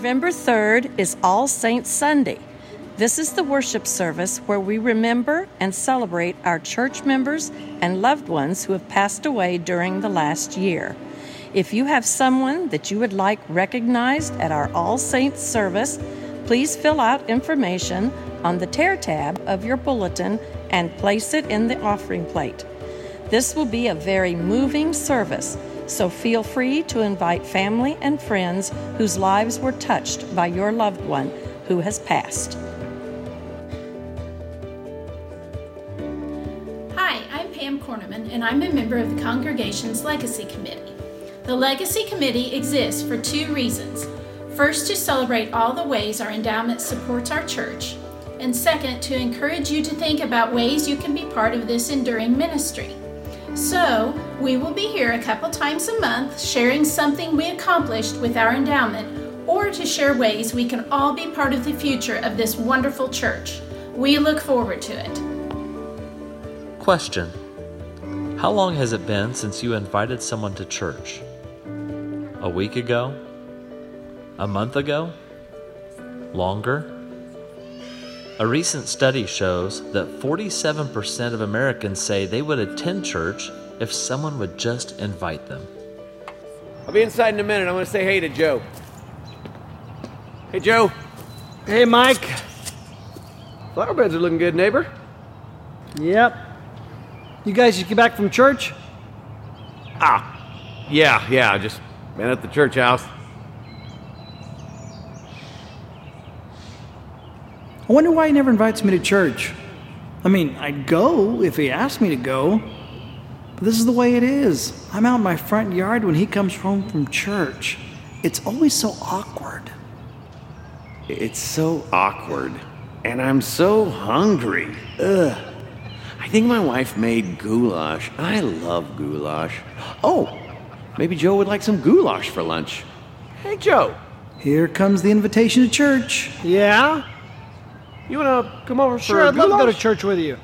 November 3rd is All Saints Sunday. This is the worship service where we remember and celebrate our church members and loved ones who have passed away during the last year. If you have someone that you would like recognized at our All Saints service, please fill out information on the Tear tab of your bulletin and place it in the offering plate. This will be a very moving service, so feel free to invite family and friends whose lives were touched by your loved one who has passed. Hi, I'm Pam Cornerman, and I'm a member of the congregation's Legacy Committee. The Legacy Committee exists for two reasons. First, to celebrate all the ways our endowment supports our church, and second, to encourage you to think about ways you can be part of this enduring ministry. So, we will be here a couple times a month sharing something we accomplished with our endowment or to share ways we can all be part of the future of this wonderful church. We look forward to it. Question How long has it been since you invited someone to church? A week ago? A month ago? Longer? A recent study shows that 47% of Americans say they would attend church if someone would just invite them. I'll be inside in a minute. I'm going to say hey to Joe. Hey, Joe. Hey, Mike. Flower beds are looking good, neighbor. Yep. You guys just get back from church? Ah, yeah, yeah. Just been at the church house. I wonder why he never invites me to church. I mean, I'd go if he asked me to go. But this is the way it is. I'm out in my front yard when he comes home from church. It's always so awkward. It's so awkward. And I'm so hungry. Ugh. I think my wife made goulash. I love goulash. Oh, maybe Joe would like some goulash for lunch. Hey, Joe. Here comes the invitation to church. Yeah? You want to come over Sure, for I'd love to go to church with you.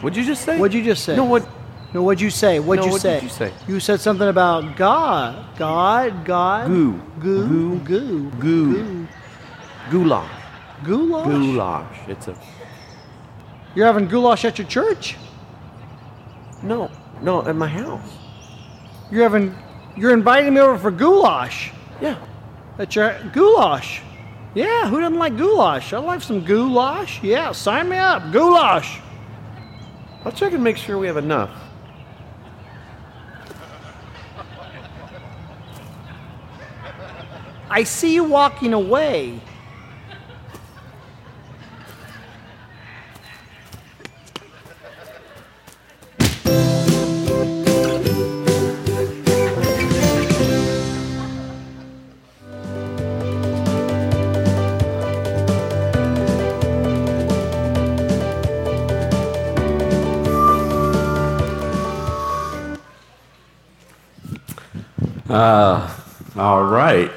What'd you just say? What'd you just say? No, what? No, what'd you say? What'd No, you what say? did you say? You said something about God. God, God. Goo. Goo. Goo. Goo. Goo. Goo. Goulash. Goulash? Goulash. It's a. You're having goulash at your church? No, no, at my house. You're having. You're inviting me over for goulash. Yeah. At your goulash. Yeah, who doesn't like goulash? I like some goulash. Yeah, sign me up. Goulash. I'll check and make sure we have enough. I see you walking away. Uh, all right.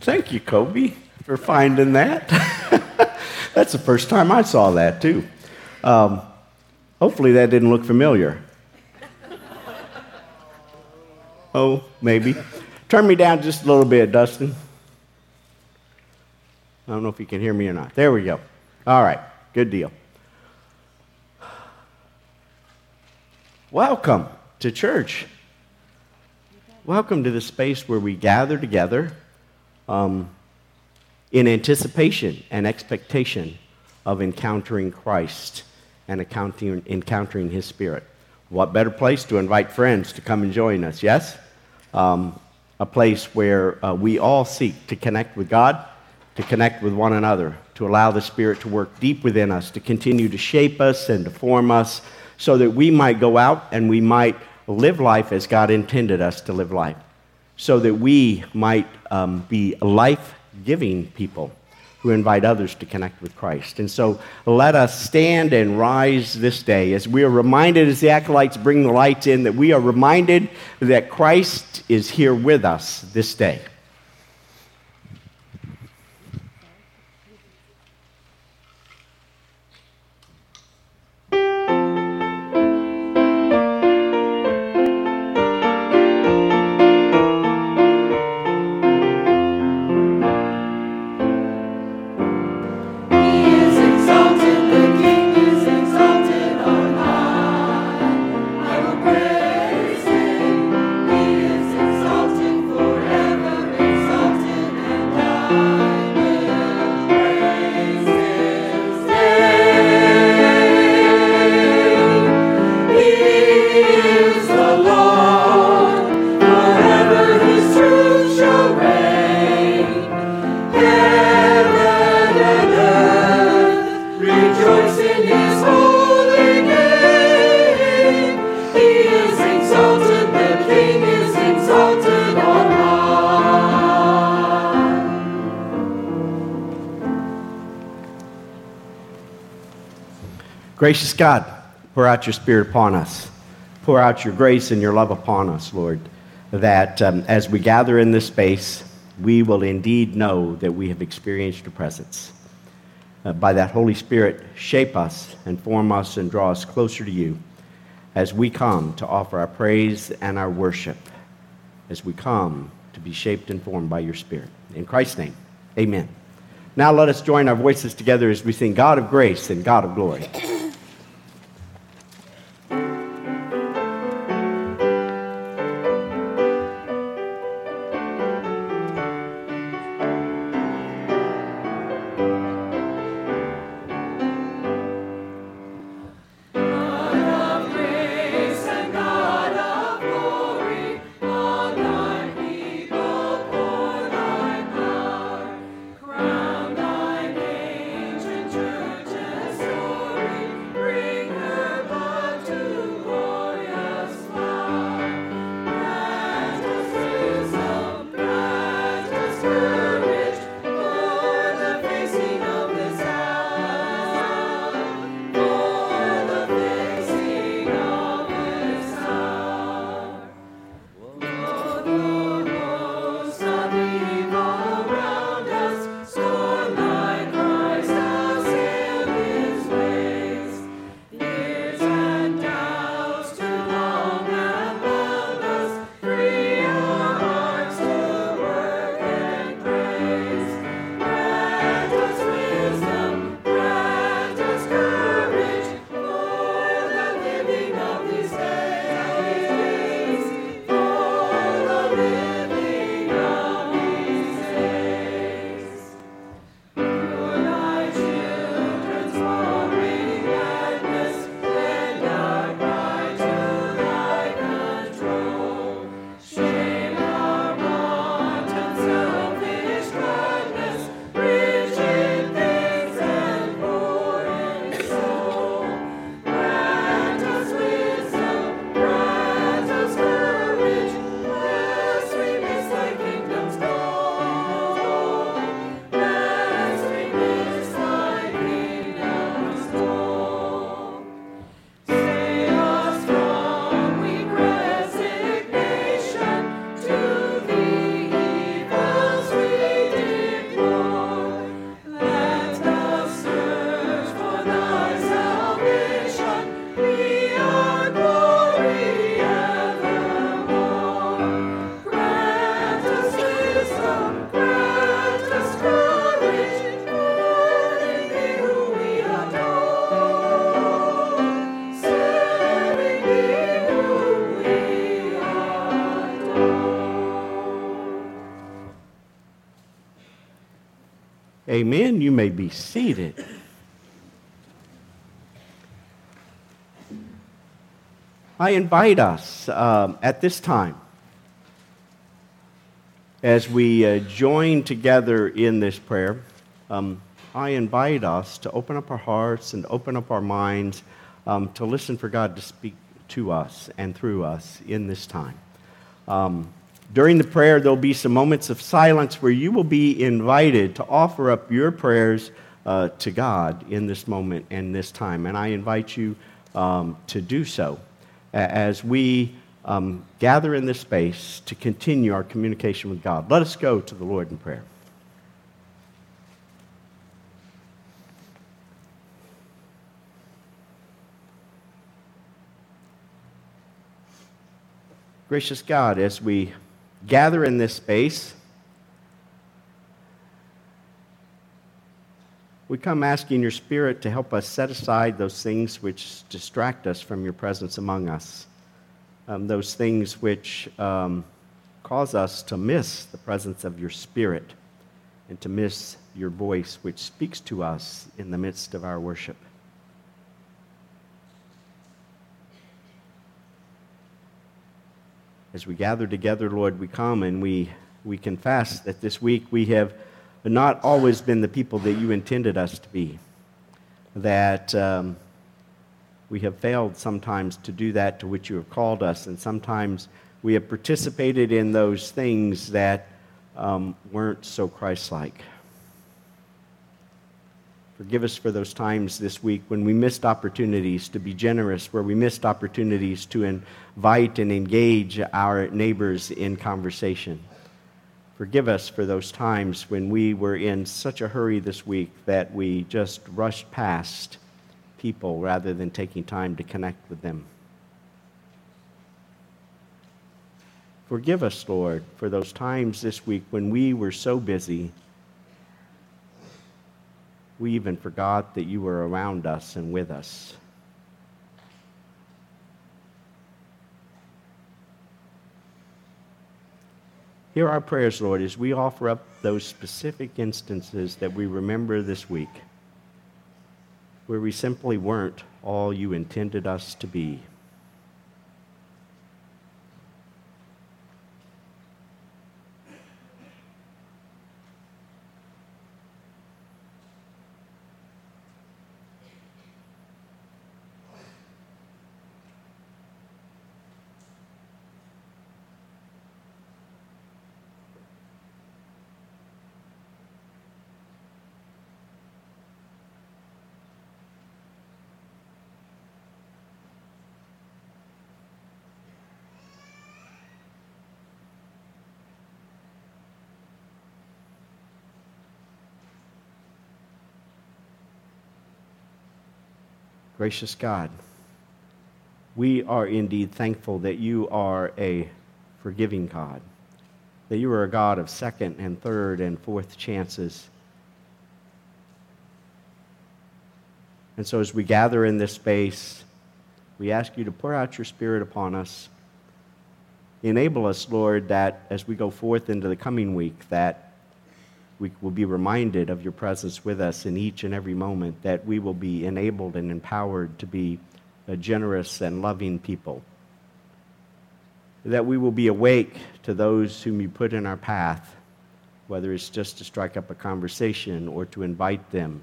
Thank you, Kobe, for finding that. That's the first time I saw that, too. Um, hopefully, that didn't look familiar. Oh, maybe. Turn me down just a little bit, Dustin. I don't know if you can hear me or not. There we go. All right, good deal. Welcome to church. Welcome to the space where we gather together um, in anticipation and expectation of encountering Christ and encountering, His Spirit. What better place to invite friends to come and join us, yes? Um, a place where uh, we all seek to connect with God, to connect with one another, to allow the Spirit to work deep within us, to continue to shape us and to form us so that we might go out and we might live life as God intended us to live life, so that we might um, be life giving people who invite others to connect with Christ. And so let us stand and rise this day as we are reminded, as the acolytes bring the lights in, that we are reminded that Christ is here with us this day. Gracious God, pour out your Spirit upon us. Pour out your grace and your love upon us, Lord, that um, as we gather in this space, we will indeed know that we have experienced your presence. Uh, by that Holy Spirit, shape us and form us and draw us closer to you as we come to offer our praise and our worship, as we come to be shaped and formed by your Spirit. In Christ's name, amen. Now let us join our voices together as we sing God of grace and God of glory. Amen. You may be seated. I invite us um, at this time, as we uh, join together in this prayer, um, I invite us to open up our hearts and open up our minds um, to listen for God to speak to us and through us in this time. During the prayer, there'll be some moments of silence where you will be invited to offer up your prayers uh, to God in this moment and this time. And I invite you um, to do so as we um, gather in this space to continue our communication with God. Let us go to the Lord in prayer. Gracious God, as we gather in this space, we come asking your Spirit to help us set aside those things which distract us from your presence among us, um, those things which um, cause us to miss the presence of your Spirit and to miss your voice, which speaks to us in the midst of our worship. As we gather together, Lord, we come and we, we confess that this week we have not always been the people that you intended us to be. That um, we have failed sometimes to do that to which you have called us, and sometimes we have participated in those things that um, weren't so Christ like. Forgive us for those times this week when we missed opportunities to be generous, where we missed opportunities to invite and engage our neighbors in conversation. Forgive us for those times when we were in such a hurry this week that we just rushed past people rather than taking time to connect with them. Forgive us, Lord, for those times this week when we were so busy we even forgot that you were around us and with us. Hear our prayers, Lord, as we offer up those specific instances that we remember this week where we simply weren't all you intended us to be. Gracious God, we are indeed thankful that you are a forgiving God, that you are a God of second and third and fourth chances. And so, as we gather in this space, we ask you to pour out your Spirit upon us. Enable us, Lord, that as we go forth into the coming week, that we will be reminded of your presence with us in each and every moment, that we will be enabled and empowered to be a generous and loving people. That we will be awake to those whom you put in our path, whether it's just to strike up a conversation or to invite them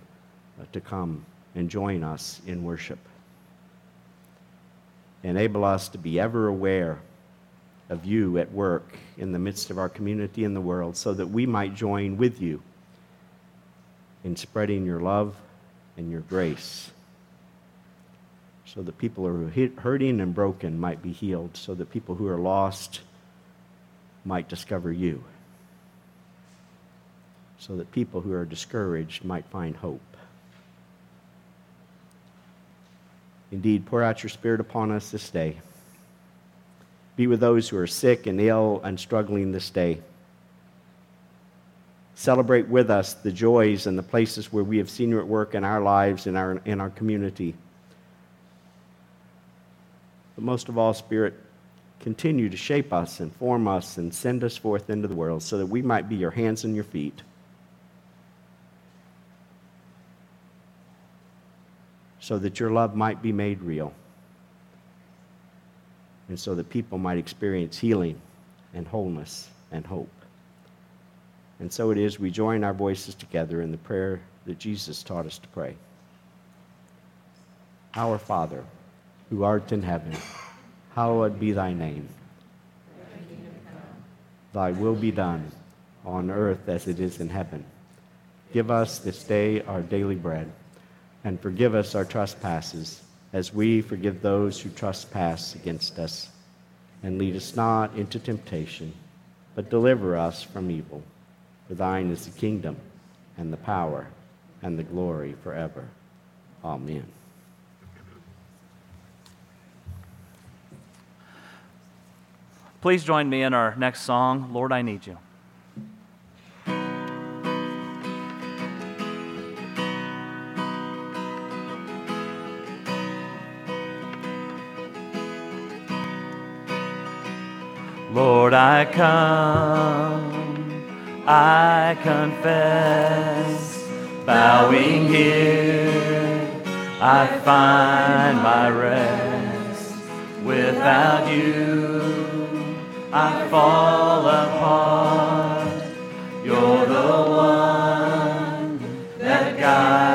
uh, to come and join us in worship. Enable us to be ever aware of you at work in the midst of our community and the world so that we might join with you in spreading your love and your grace so that people who are hurting and broken might be healed, so that people who are lost might discover you, so that people who are discouraged might find hope. Indeed, pour out your Spirit upon us this day. Be with those who are sick and ill and struggling this day. Celebrate with us the joys and the places where we have seen you at work in our lives, in our, in our community. But most of all, Spirit, continue to shape us and form us and send us forth into the world so that we might be your hands and your feet. So that your love might be made real and so that people might experience healing and wholeness and hope. And so it is, we join our voices together in the prayer that Jesus taught us to pray. Our Father, who art in heaven, hallowed be thy name. Thy will be done on earth as it is in heaven. Give us this day our daily bread, and forgive us our trespasses as we forgive those who trespass against us. And lead us not into temptation, but deliver us from evil. For thine is the kingdom, and the power, and the glory forever. Amen. Please join me in our next song, Lord, I Need You. Lord, I come, I confess, bowing here, I find my rest. Without you, I fall apart. You're the one that guides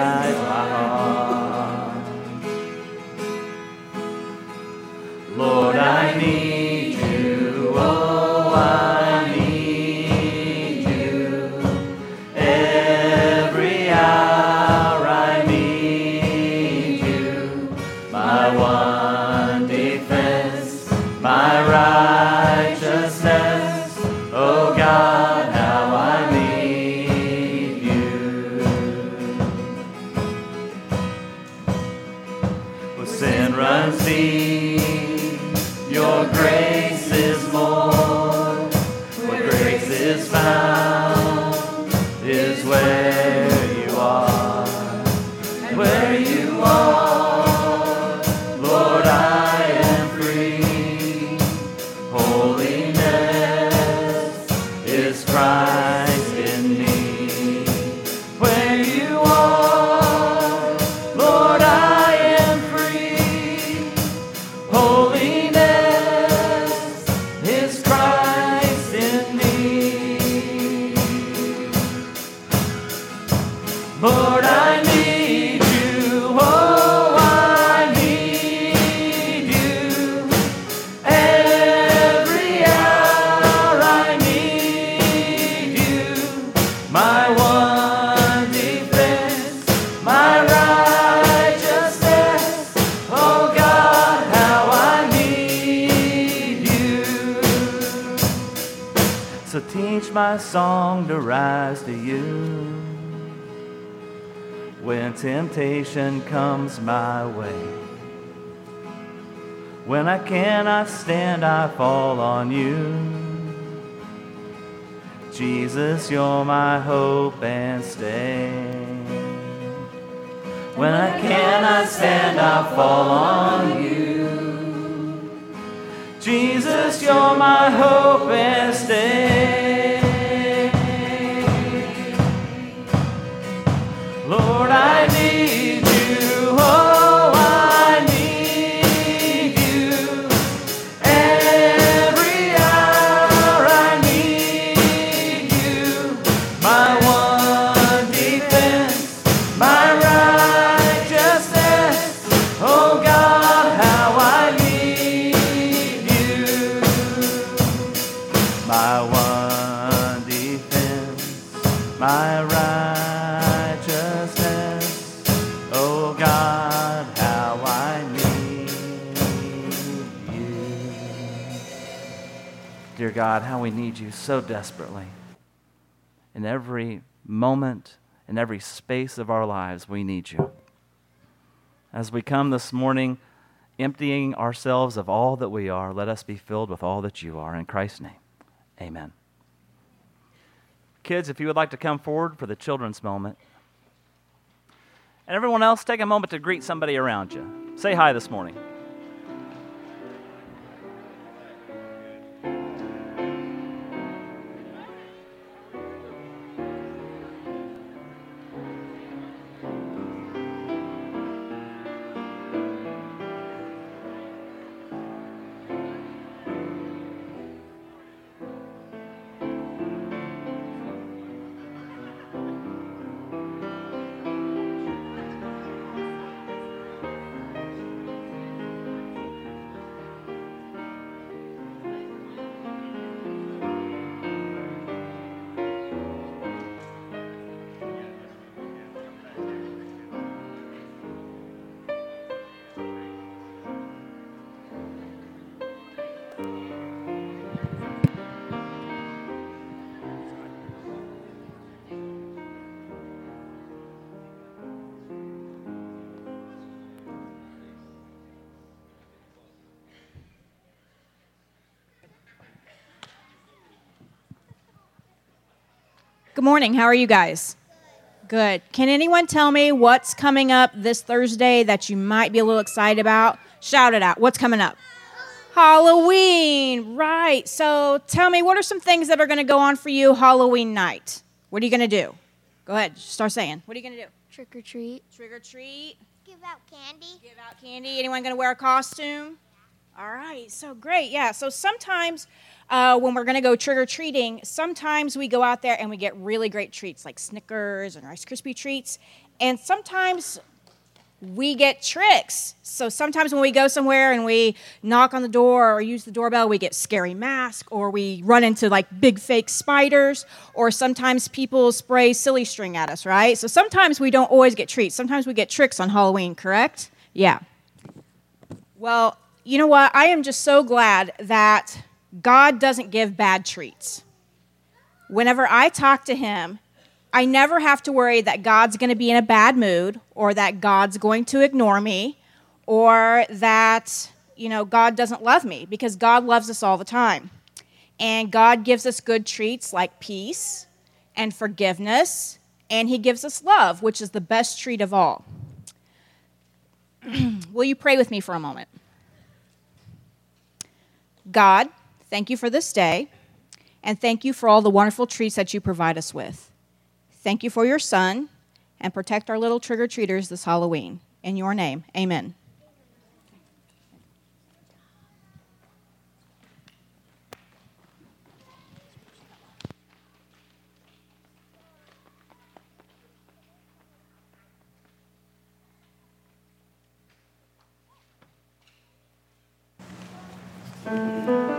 rise to you. When temptation comes my way, when I cannot stand, I fall on you. Jesus, you're my hope and stay. When I cannot stand, I fall on you. Jesus, you're my hope and stay. I God, how we need you so desperately. In every moment, in every space of our lives, we need you. As we come this morning, emptying ourselves of all that we are, let us be filled with all that you are. In Christ's name, amen. Kids, if you would like to come forward for the children's moment. And everyone else, take a moment to greet somebody around you. Say hi this morning. Good morning. How are you guys? Good. Can anyone tell me what's coming up this Thursday that you might be a little excited about? Shout it out. What's coming up? Halloween. Right. So tell me, what are some things that are going to go on for you Halloween night? What are you going to do? Go ahead. Start saying. What are you going to do? Trick or treat. Trick or treat. Give out candy. Give out candy. Anyone going to wear a costume? All right. So great. Yeah. So sometimes uh, when we're going to go trick or treating, sometimes we go out there and we get really great treats like Snickers and Rice Krispie treats. And sometimes we get tricks. So sometimes when we go somewhere and we knock on the door or use the doorbell, we get scary mask or we run into like big fake spiders or sometimes people spray silly string at us, right? So sometimes we don't always get treats. Sometimes we get tricks on Halloween, correct? Yeah. Well, you know what? I am just so glad that God doesn't give bad treats. Whenever I talk to him, I never have to worry that God's going to be in a bad mood or that God's going to ignore me or that you know, God doesn't love me because God loves us all the time. And God gives us good treats like peace and forgiveness, and He gives us love, which is the best treat of all. Will you pray with me for a moment? God, thank you for this day, and thank you for all the wonderful treats that you provide us with. Thank you for your son, and protect our little trigger treaters this Halloween. In your name, amen. Música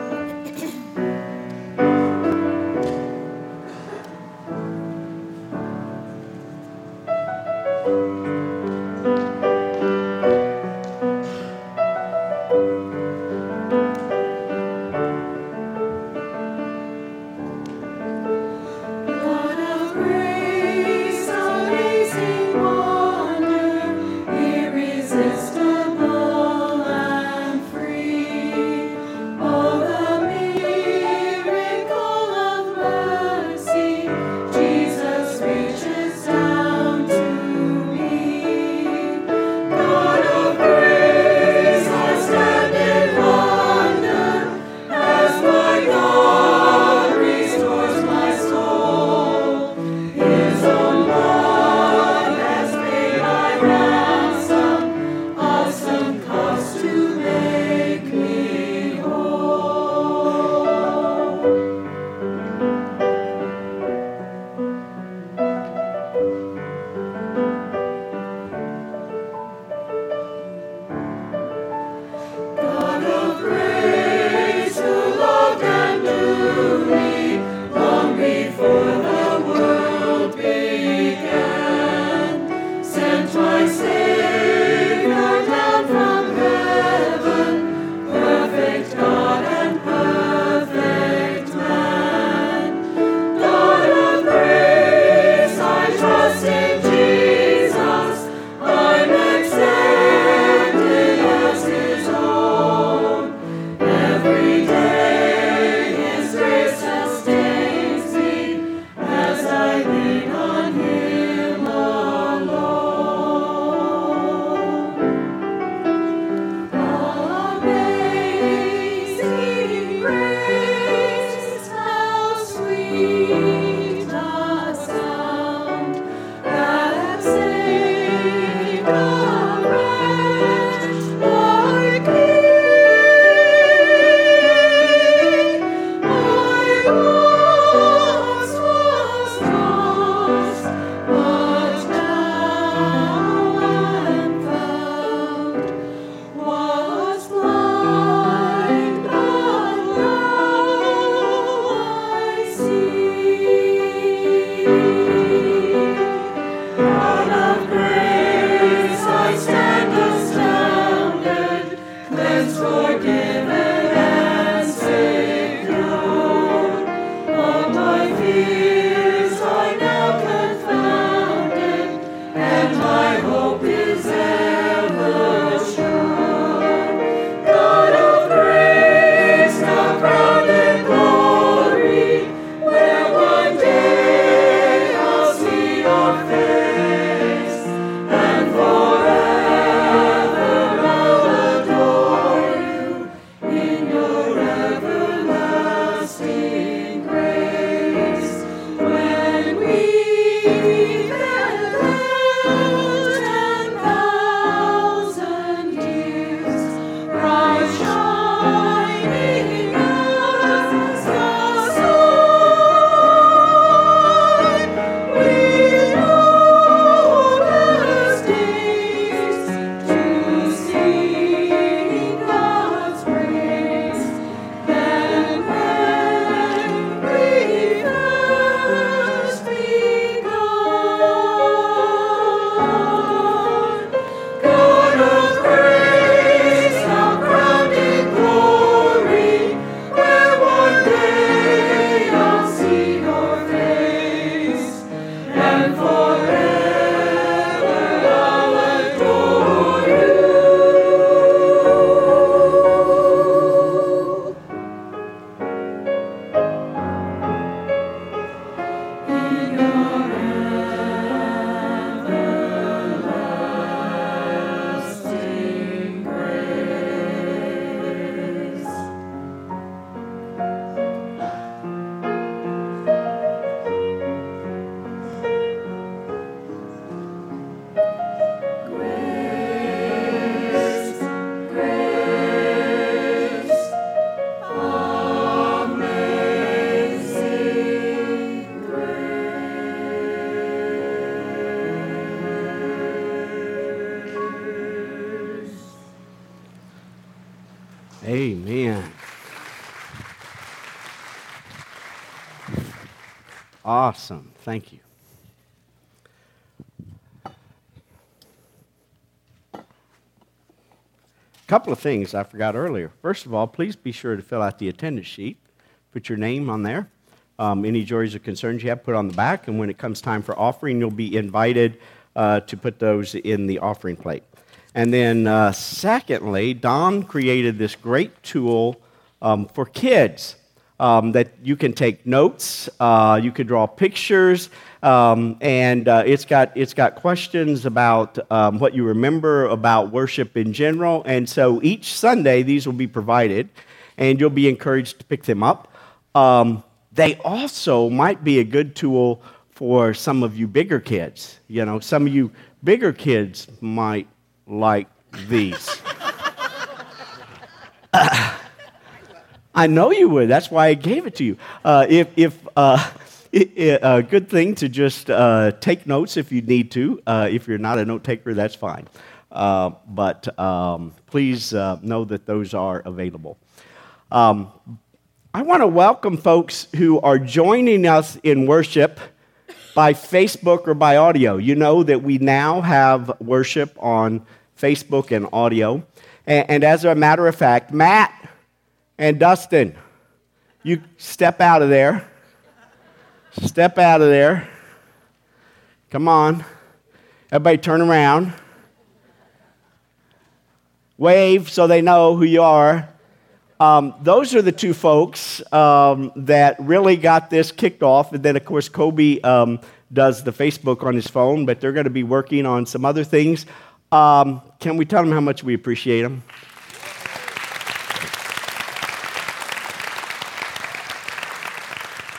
forgiven. Awesome. Thank you. A couple of things I forgot earlier. First of all, please be sure to fill out the attendance sheet. Put your name on there. Um, any joys or concerns you have, put on the back. And when it comes time for offering, you'll be invited uh, to put those in the offering plate. And then, uh, secondly, Don created this great tool um, for kids um, that you can take notes, uh, you can draw pictures, um, and uh, it's, got, it's got questions about um, what you remember about worship in general. And so each Sunday, these will be provided, and you'll be encouraged to pick them up. Um, they also might be a good tool for some of you bigger kids. You know, some of you bigger kids might like these. I know you would. That's why I gave it to you. Uh, if, if uh, a good thing to just uh, take notes if you need to. Uh, if you're not a note taker, that's fine. Uh, but um, please uh, know that those are available. Um, I want to welcome folks who are joining us in worship by Facebook or by audio. You know that we now have worship on Facebook and audio. And, and as a matter of fact, Matt and Dustin, you step out of there. Step out of there. Come on. Everybody turn around. Wave so they know who you are. Um, those are the two folks um, that really got this kicked off. And then, of course, Kobe um, does the Facebook on his phone, but they're going to be working on some other things. Um, can we tell them how much we appreciate them?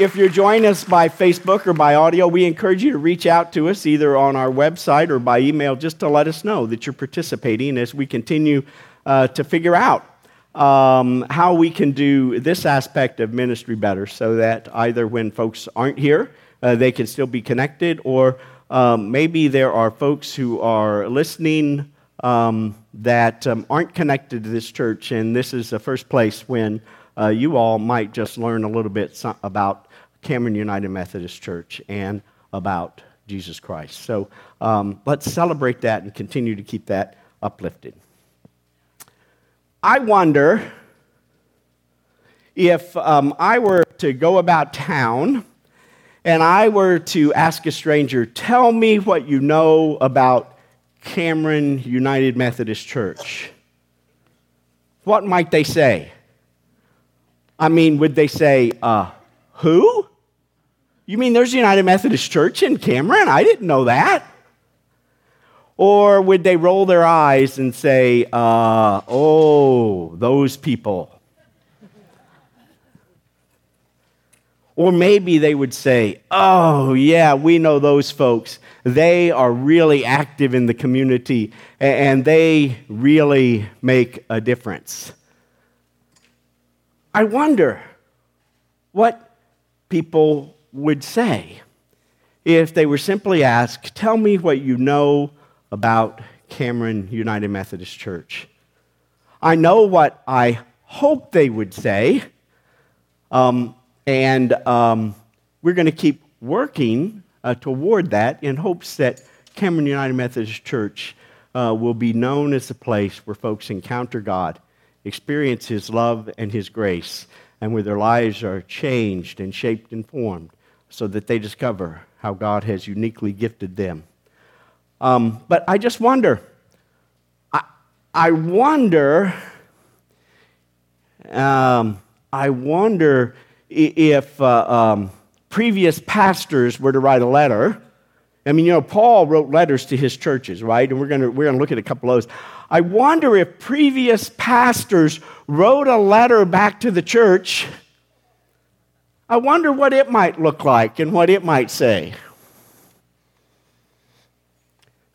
If you're joining us by Facebook or by audio, we encourage you to reach out to us either on our website or by email just to let us know that you're participating as we continue uh, to figure out um, how we can do this aspect of ministry better so that either when folks aren't here, uh, they can still be connected, or um, maybe there are folks who are listening um, that um, aren't connected to this church, and this is the first place when uh, you all might just learn a little bit about Cameron United Methodist Church and about Jesus Christ. So um, let's celebrate that and continue to keep that uplifted. I wonder if um, I were to go about town and I were to ask a stranger, tell me what you know about Cameron United Methodist Church. What might they say? I mean, would they say, uh, who? You mean there's a United Methodist Church in Cameron? I didn't know that. Or would they roll their eyes and say, uh, oh, those people? Or maybe they would say, oh, yeah, we know those folks. They are really active in the community and they really make a difference. I wonder what people would say if they were simply asked, Tell me what you know about Cameron United Methodist Church. I know what I hope they would say, um, and um, we're going to keep working uh, toward that in hopes that Cameron United Methodist Church uh, will be known as a place where folks encounter God, experience His love and His grace, and where their lives are changed and shaped and formed so that they discover how God has uniquely gifted them. Um, but I just wonder, I, I wonder, um, I wonder if uh, um, previous pastors were to write a letter. I mean, you know, Paul wrote letters to his churches, right? And we're going we're gonna look at a couple of those. I wonder if previous pastors wrote a letter back to the church I wonder what it might look like and what it might say.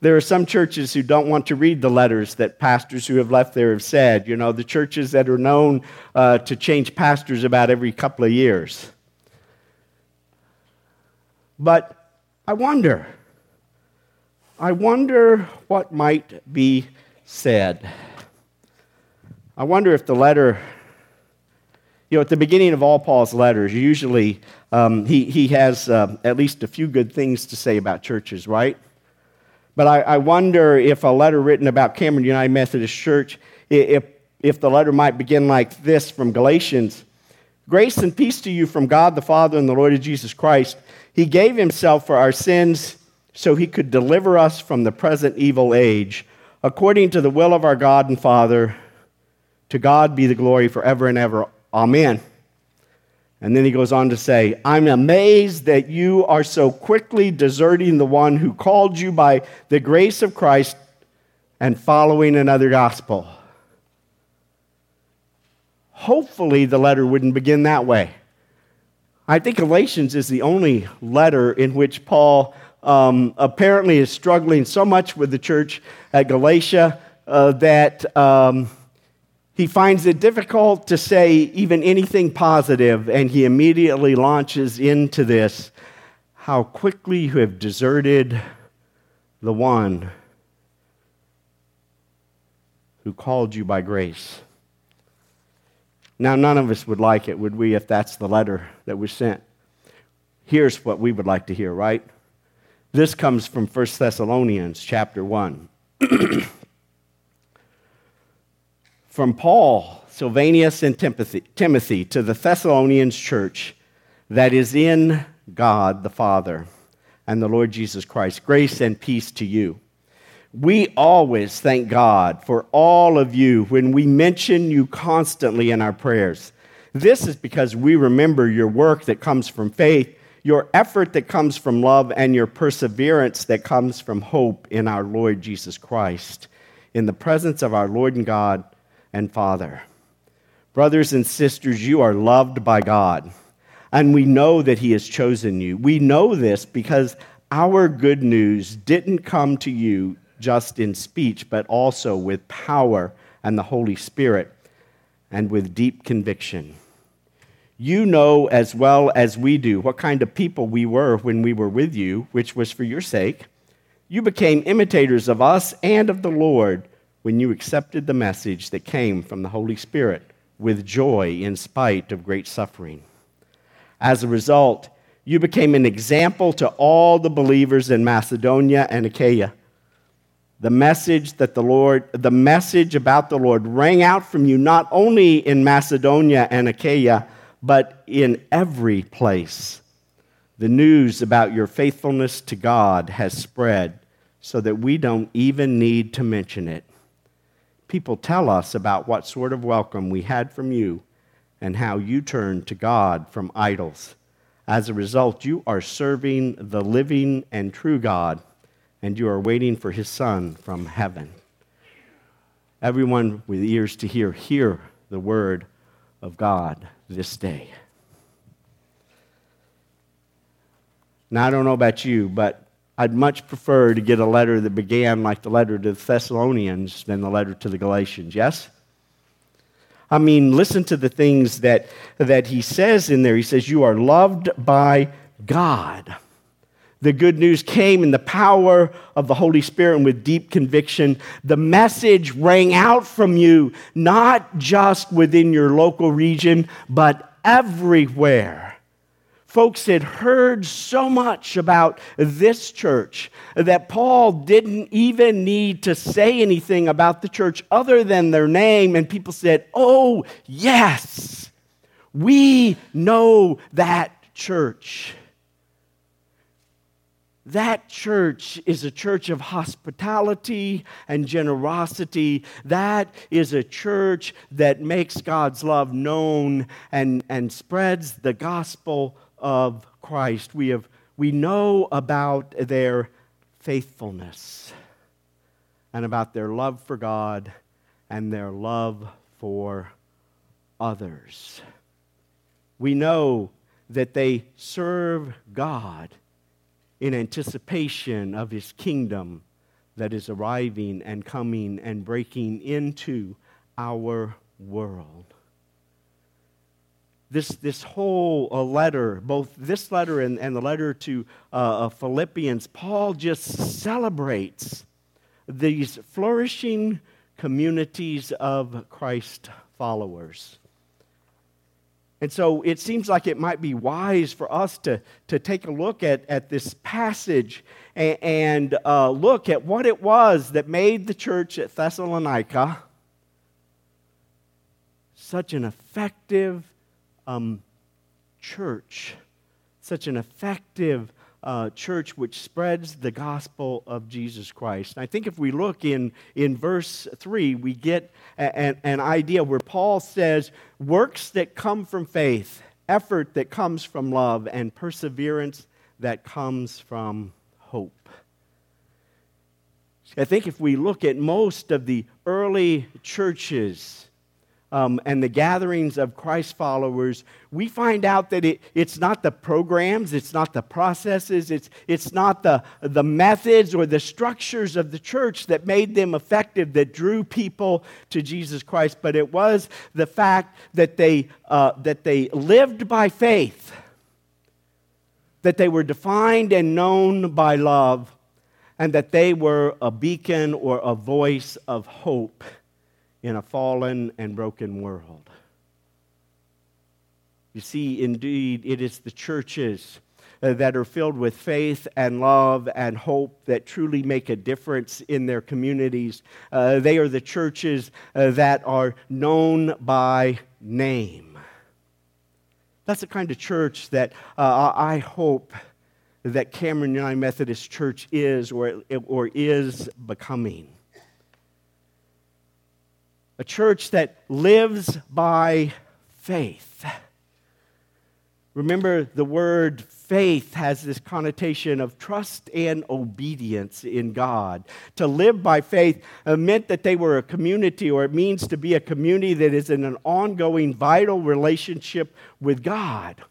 There are some churches who don't want to read the letters that pastors who have left there have said. You know, the churches that are known uh, to change pastors about every couple of years. But I wonder, I wonder what might be said. I wonder if the letter You know, at the beginning of all Paul's letters, usually um, he, he has uh, at least a few good things to say about churches, right? But I, I wonder if a letter written about Cameron United Methodist Church, if, if the letter might begin like this from Galatians Grace and peace to you from God the Father and the Lord Jesus Christ. He gave himself for our sins so he could deliver us from the present evil age, according to the will of our God and Father. To God be the glory forever and ever. Amen. And then he goes on to say, I'm amazed that you are so quickly deserting the one who called you by the grace of Christ and following another gospel. Hopefully, the letter wouldn't begin that way. I think Galatians is the only letter in which Paul um, apparently is struggling so much with the church at Galatia uh, that. Um, he finds it difficult to say even anything positive, and he immediately launches into this how quickly you have deserted the one who called you by grace. Now, none of us would like it, would we, if that's the letter that was sent? Here's what we would like to hear, right? This comes from 1 Thessalonians chapter 1. From Paul, Silvanus, and Timothy to the Thessalonians church that is in God the Father and the Lord Jesus Christ, grace and peace to you. We always thank God for all of you when we mention you constantly in our prayers. This is because we remember your work that comes from faith, your effort that comes from love, and your perseverance that comes from hope in our Lord Jesus Christ. In the presence of our Lord and God, and Father. Brothers and sisters, you are loved by God, and we know that He has chosen you. We know this because our good news didn't come to you just in speech, but also with power and the Holy Spirit and with deep conviction. You know as well as we do what kind of people we were when we were with you, which was for your sake. You became imitators of us and of the Lord when you accepted the message that came from the Holy Spirit with joy in spite of great suffering. As a result, you became an example to all the believers in Macedonia and Achaia. The message that the Lord, the message about the Lord rang out from you not only in Macedonia and Achaia, but in every place. The news about your faithfulness to God has spread so that we don't even need to mention it people tell us about what sort of welcome we had from you and how you turned to God from idols. As a result, you are serving the living and true God, and you are waiting for his Son from heaven. Everyone with ears to hear, hear the word of God this day. Now, I don't know about you, but I'd much prefer to get a letter that began like the letter to the Thessalonians than the letter to the Galatians, yes? I mean, listen to the things that, that he says in there. He says, You are loved by God. The good news came in the power of the Holy Spirit and with deep conviction. The message rang out from you, not just within your local region, but everywhere folks had heard so much about this church that Paul didn't even need to say anything about the church other than their name. And people said, Oh, yes, we know that church. That church is a church of hospitality and generosity. That is a church that makes God's love known and, and spreads the gospel of Christ. We, have, we know about their faithfulness and about their love for God and their love for others. We know that they serve God in anticipation of his kingdom that is arriving and coming and breaking into our world this, this whole uh, letter, both this letter and, and the letter to uh, Philippians, Paul just celebrates these flourishing communities of Christ followers. And so it seems like it might be wise for us to, to take a look at, at this passage and, and uh, look at what it was that made the church at Thessalonica such an effective um, church, such an effective uh, church which spreads the gospel of Jesus Christ. And I think if we look in, in verse 3, we get a, a, an idea where Paul says, works that come from faith, effort that comes from love, and perseverance that comes from hope. I think if we look at most of the early churches, um, and the gatherings of Christ followers, we find out that it, it's not the programs, it's not the processes, it's, it's not the, the methods or the structures of the church that made them effective, that drew people to Jesus Christ, but it was the fact that they, uh, that they lived by faith, that they were defined and known by love, and that they were a beacon or a voice of hope in a fallen and broken world. You see, indeed, it is the churches uh, that are filled with faith and love and hope that truly make a difference in their communities. Uh, they are the churches uh, that are known by name. That's the kind of church that uh, I hope that Cameron United Methodist Church is or, or is becoming a church that lives by faith. Remember, the word faith has this connotation of trust and obedience in God. To live by faith uh, meant that they were a community, or it means to be a community that is in an ongoing, vital relationship with God.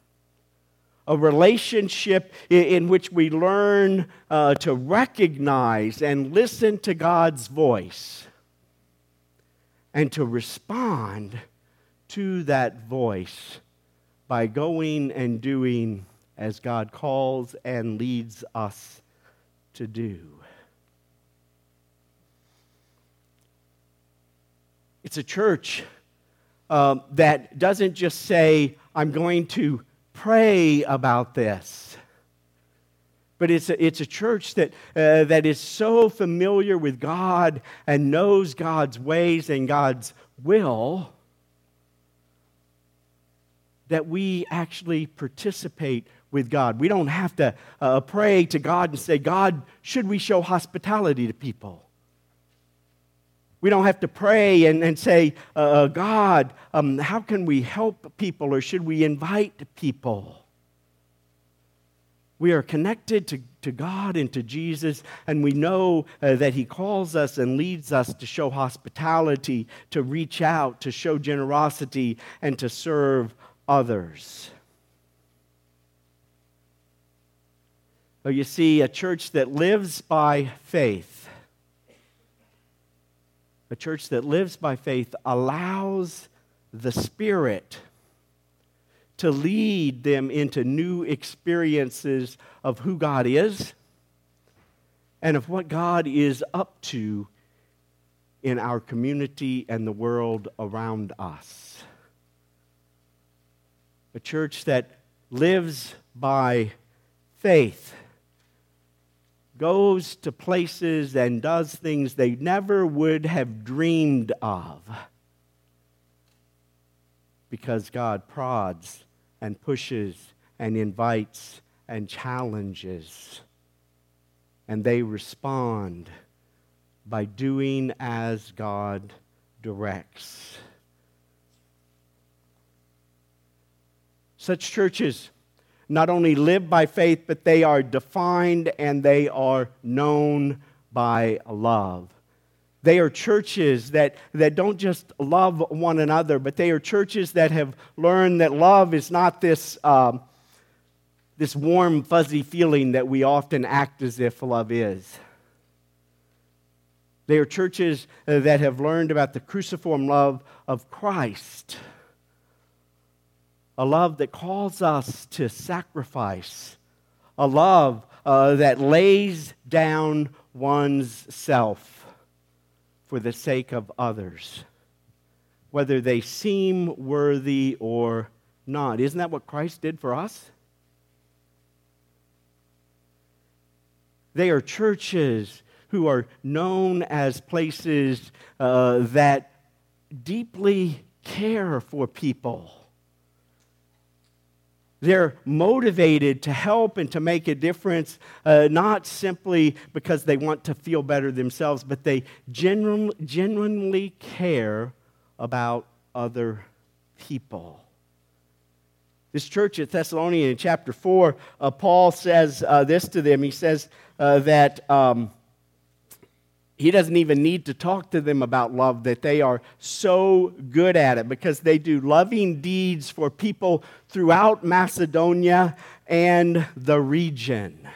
A relationship in, which we learn uh, to recognize and listen to God's voice and to respond to that voice by going and doing as God calls and leads us to do. It's a church uh, that doesn't just say, I'm going to pray about this but it's a, it's a church that, uh, that is so familiar with God and knows God's ways and God's will that we actually participate with God. We don't have to uh, pray to God and say, God, should we show hospitality to people? We don't have to pray and, and say, uh, God, um, how can we help people or should we invite people? We are connected to, to God and to Jesus, and we know uh, that He calls us and leads us to show hospitality, to reach out, to show generosity, and to serve others. Well, you see, a church that lives by faith, a church that lives by faith allows the Spirit to lead them into new experiences of who God is and of what God is up to in our community and the world around us. A church that lives by faith goes to places and does things they never would have dreamed of because God prods and pushes and invites and challenges. And they respond by doing as God directs. Such churches not only live by faith, but they are defined and they are known by love. They are churches that, that don't just love one another, but they are churches that have learned that love is not this, um, this warm, fuzzy feeling that we often act as if love is. They are churches that have learned about the cruciform love of Christ, a love that calls us to sacrifice, a love uh, that lays down one's self for the sake of others, whether they seem worthy or not. Isn't that what Christ did for us? They are churches who are known as places uh, that deeply care for people. They're motivated to help and to make a difference, uh, not simply because they want to feel better themselves, but they genuinely, care about other people. This church at Thessalonians, chapter 4, uh, Paul says uh, this to them. He says uh, that. Um, he doesn't even need to talk to them about love, that they are so good at it because they do loving deeds for people throughout Macedonia and the region.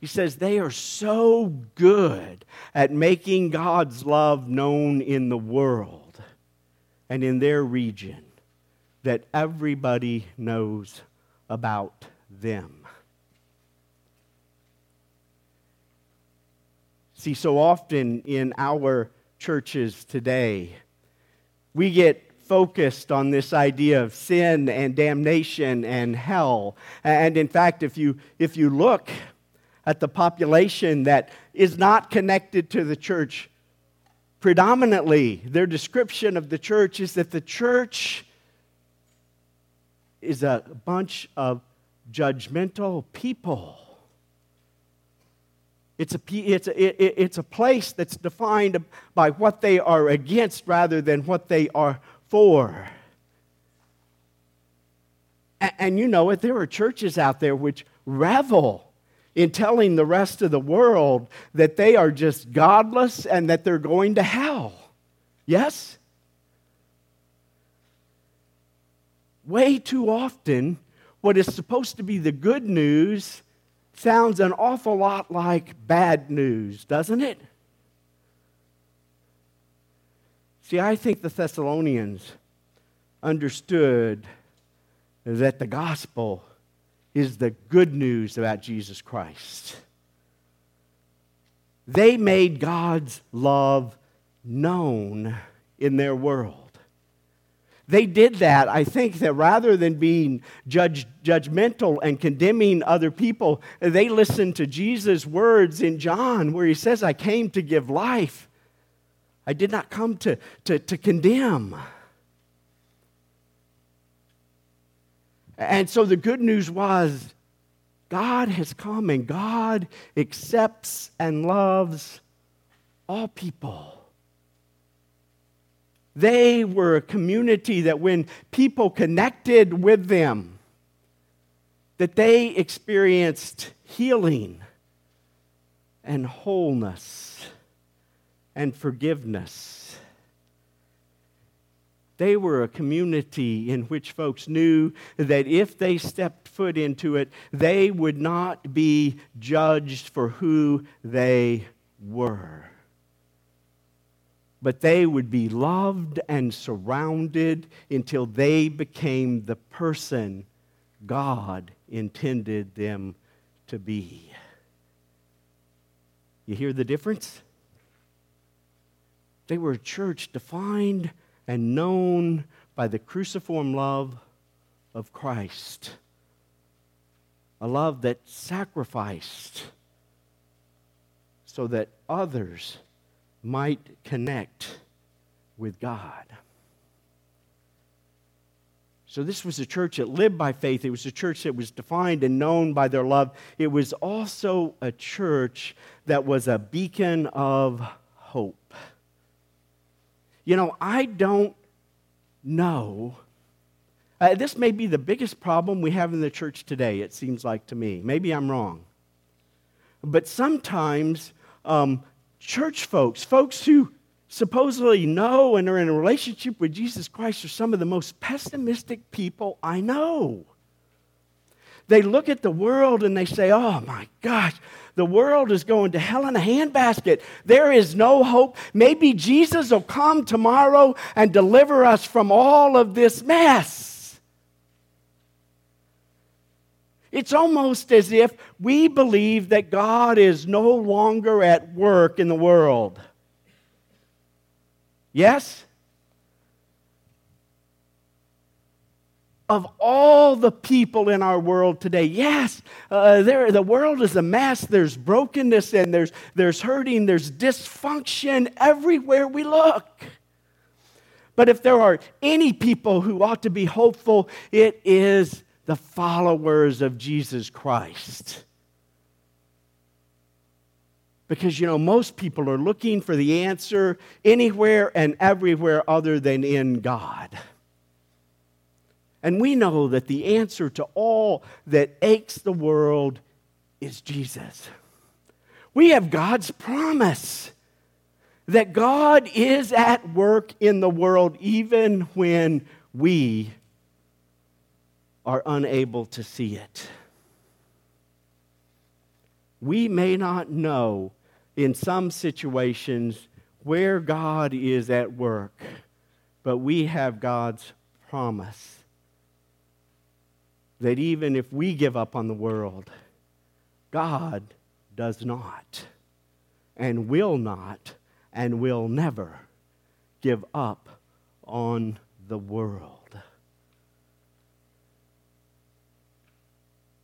He says they are so good at making God's love known in the world and in their region that everybody knows about them. See, so often in our churches today, we get focused on this idea of sin and damnation and hell. And in fact, if you, if you look at the population that is not connected to the church, predominantly their description of the church is that the church is a bunch of judgmental people. It's a, it's, a, it's a place that's defined by what they are against rather than what they are for. And, and you know it, there are churches out there which revel in telling the rest of the world that they are just godless and that they're going to hell. Yes? Way too often, what is supposed to be the good news sounds an awful lot like bad news, doesn't it? See, I think the Thessalonians understood that the gospel is the good news about Jesus Christ. They made God's love known in their world. They did that, I think, that rather than being judge, judgmental and condemning other people, they listened to Jesus' words in John where he says, I came to give life. I did not come to, to, to condemn. And so the good news was God has come and God accepts and loves all people. They were a community that when people connected with them, that they experienced healing and wholeness and forgiveness. They were a community in which folks knew that if they stepped foot into it, they would not be judged for who they were but they would be loved and surrounded until they became the person God intended them to be. You hear the difference? They were a church defined and known by the cruciform love of Christ, a love that sacrificed so that others might connect with God. So, this was a church that lived by faith. It was a church that was defined and known by their love. It was also a church that was a beacon of hope. You know, I don't know. Uh, this may be the biggest problem we have in the church today, it seems like to me. Maybe I'm wrong. But sometimes um, church folks, folks who supposedly know and are in a relationship with Jesus Christ, are some of the most pessimistic people I know. They look at the world and they say, Oh my gosh, the world is going to hell in a handbasket. There is no hope. Maybe Jesus will come tomorrow and deliver us from all of this mess. It's almost as if we believe that God is no longer at work in the world. Yes? of all the people in our world today. Yes, uh, there, the world is a mess. There's brokenness and there's, there's hurting, there's dysfunction everywhere we look. But if there are any people who ought to be hopeful, it is the followers of Jesus Christ. Because, you know, most people are looking for the answer anywhere and everywhere other than in God. And we know that the answer to all that aches the world is Jesus. We have God's promise that God is at work in the world even when we are unable to see it. We may not know in some situations where God is at work, but we have God's promise that even if we give up on the world, God does not and will not and will never give up on the world.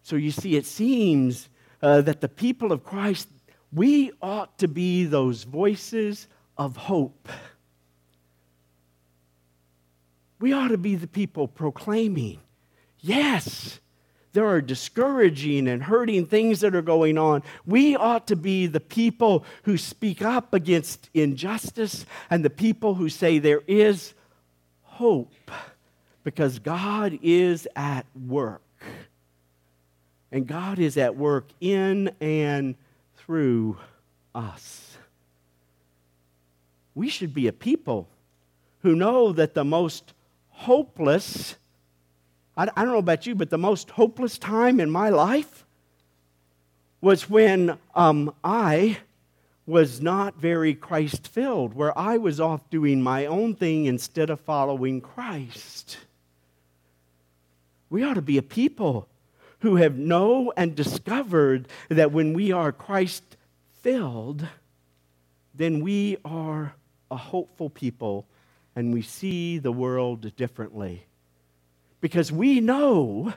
So you see, it seems uh, that the people of Christ, we ought to be those voices of hope. We ought to be the people proclaiming Yes, there are discouraging and hurting things that are going on. We ought to be the people who speak up against injustice and the people who say there is hope because God is at work. And God is at work in and through us. We should be a people who know that the most hopeless I, don't know about you, but the most hopeless time in my life was when um, I was not very Christ filled, where I was off doing my own thing instead of following Christ. We ought to be a people who have know and discovered that when we are Christ filled, then we are a hopeful people and we see the world differently because we know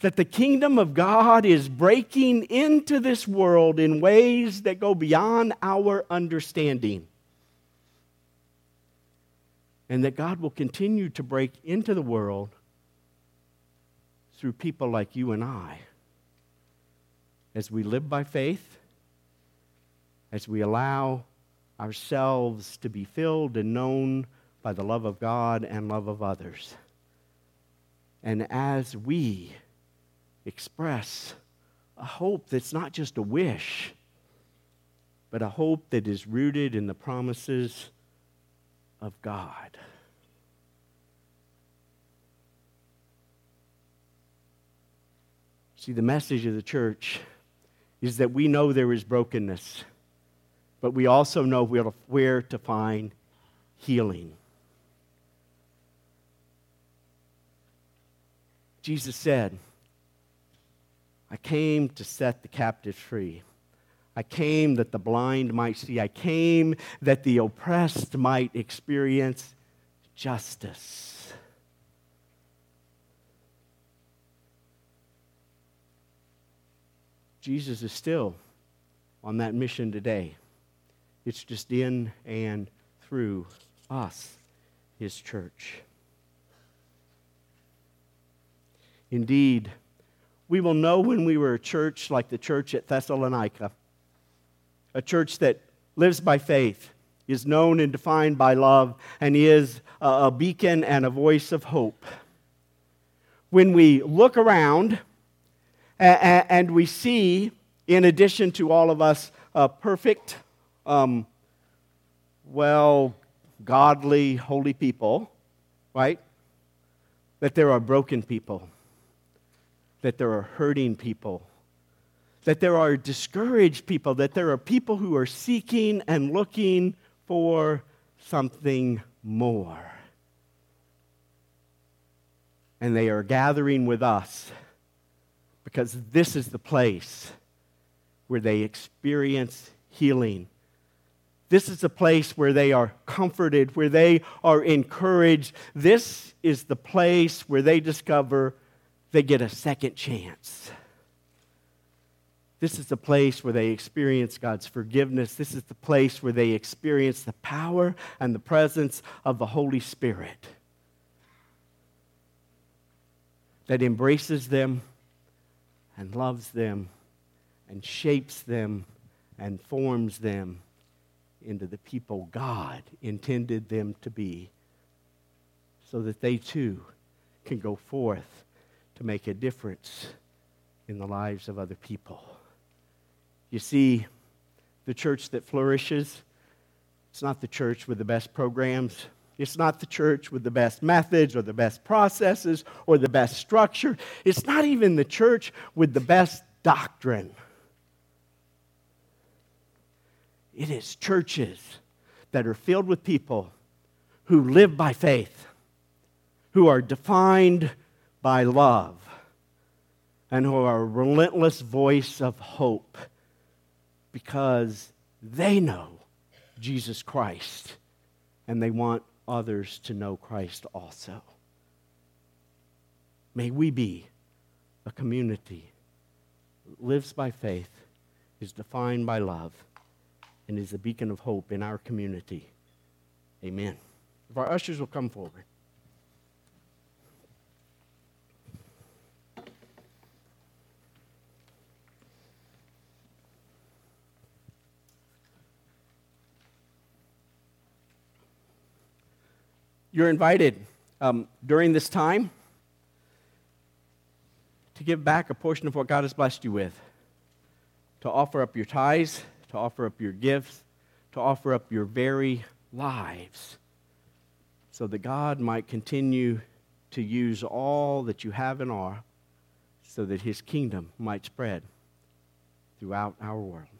that the kingdom of God is breaking into this world in ways that go beyond our understanding. And that God will continue to break into the world through people like you and I as we live by faith, as we allow ourselves to be filled and known by the love of God and love of others. And as we express a hope that's not just a wish, but a hope that is rooted in the promises of God. See, the message of the church is that we know there is brokenness, but we also know where to find healing. Jesus said, I came to set the captives free. I came that the blind might see. I came that the oppressed might experience justice. Jesus is still on that mission today. It's just in and through us, his church. Indeed, we will know when we were a church like the church at Thessalonica, a church that lives by faith, is known and defined by love, and is a beacon and a voice of hope. When we look around and we see, in addition to all of us, a perfect, um, well, godly, holy people, right? That there are broken people that there are hurting people, that there are discouraged people, that there are people who are seeking and looking for something more. And they are gathering with us because this is the place where they experience healing This is the place where they are comforted, where they are encouraged. This is the place where they discover they get a second chance. This is the place where they experience God's forgiveness. This is the place where they experience the power and the presence of the Holy Spirit that embraces them and loves them and shapes them and forms them into the people God intended them to be so that they too can go forth to make a difference in the lives of other people. You see, the church that flourishes, it's not the church with the best programs. It's not the church with the best methods or the best processes or the best structure. It's not even the church with the best doctrine. It is churches that are filled with people who live by faith, who are defined by love, and who are a relentless voice of hope because they know Jesus Christ and they want others to know Christ also. May we be a community that lives by faith, is defined by love, and is a beacon of hope in our community. Amen. If our ushers will come forward. You're invited um, during this time to give back a portion of what God has blessed you with, to offer up your tithes, to offer up your gifts, to offer up your very lives, so that God might continue to use all that you have and are, so that His kingdom might spread throughout our world.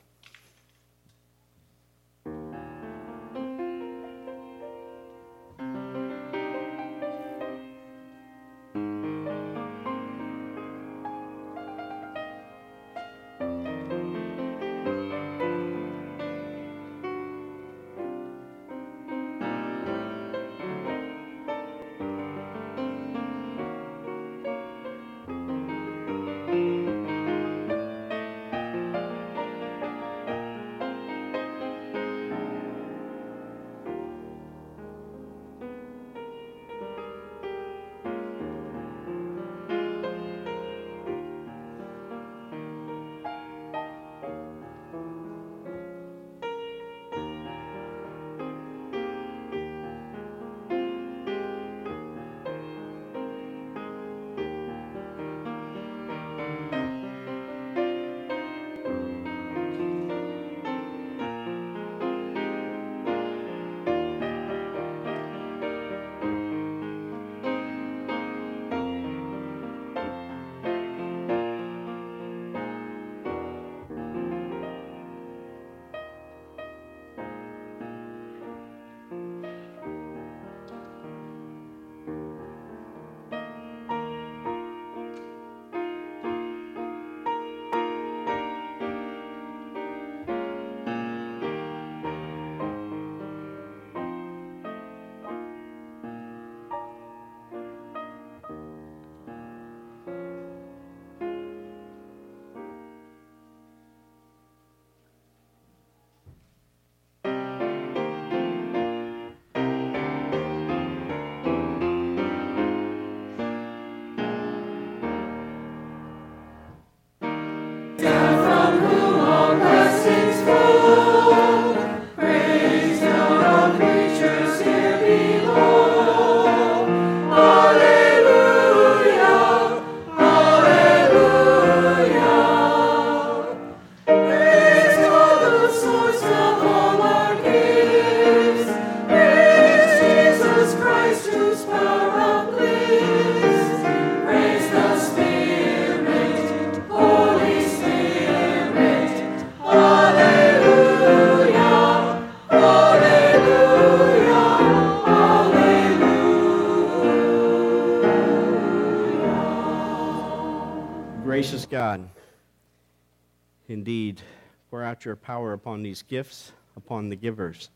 Out your power upon these gifts upon the givers.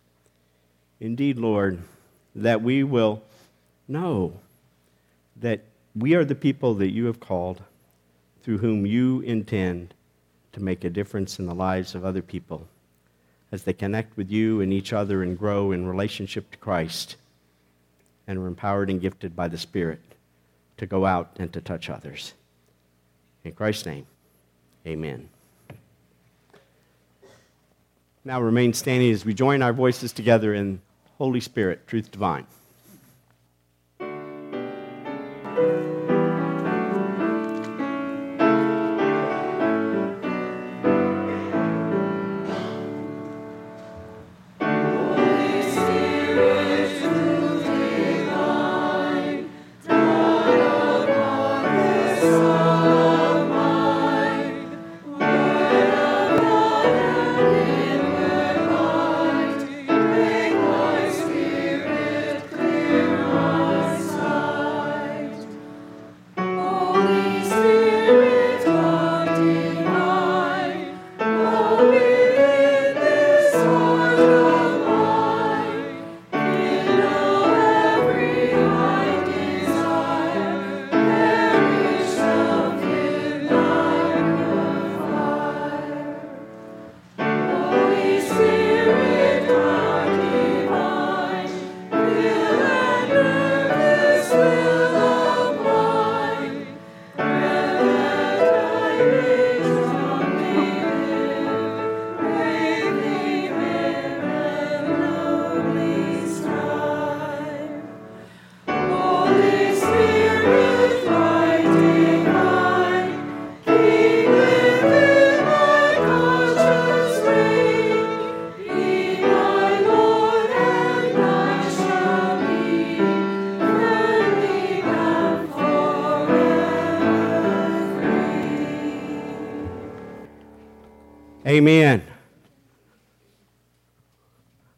Indeed, Lord, that we will know that we are the people that you have called, through whom you intend to make a difference in the lives of other people as they connect with you and each other and grow in relationship to Christ and are empowered and gifted by the Spirit to go out and to touch others. In Christ's name, amen. Now remain standing as we join our voices together in Holy Spirit, truth divine.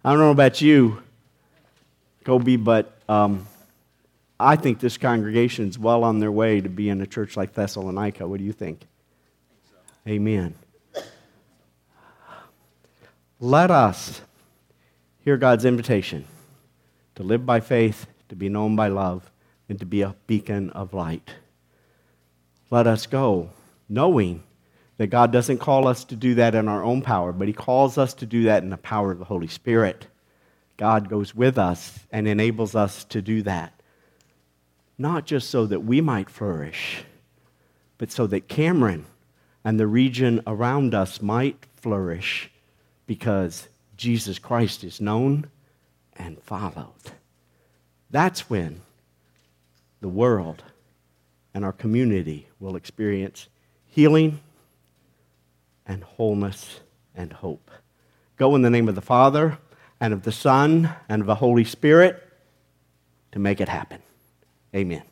I don't know about you, Kobe, but um, I think this congregation is well on their way to being a church like Thessalonica. What do you think? Amen. Let us hear God's invitation to live by faith, to be known by love, and to be a beacon of light. Let us go knowing that God doesn't call us to do that in our own power, but He calls us to do that in the power of the Holy Spirit. God goes with us and enables us to do that. Not just so that we might flourish, but so that Cameron and the region around us might flourish because Jesus Christ is known and followed. That's when the world and our community will experience healing and wholeness and hope. Go in the name of the Father and of the Son and of the Holy Spirit to make it happen. Amen.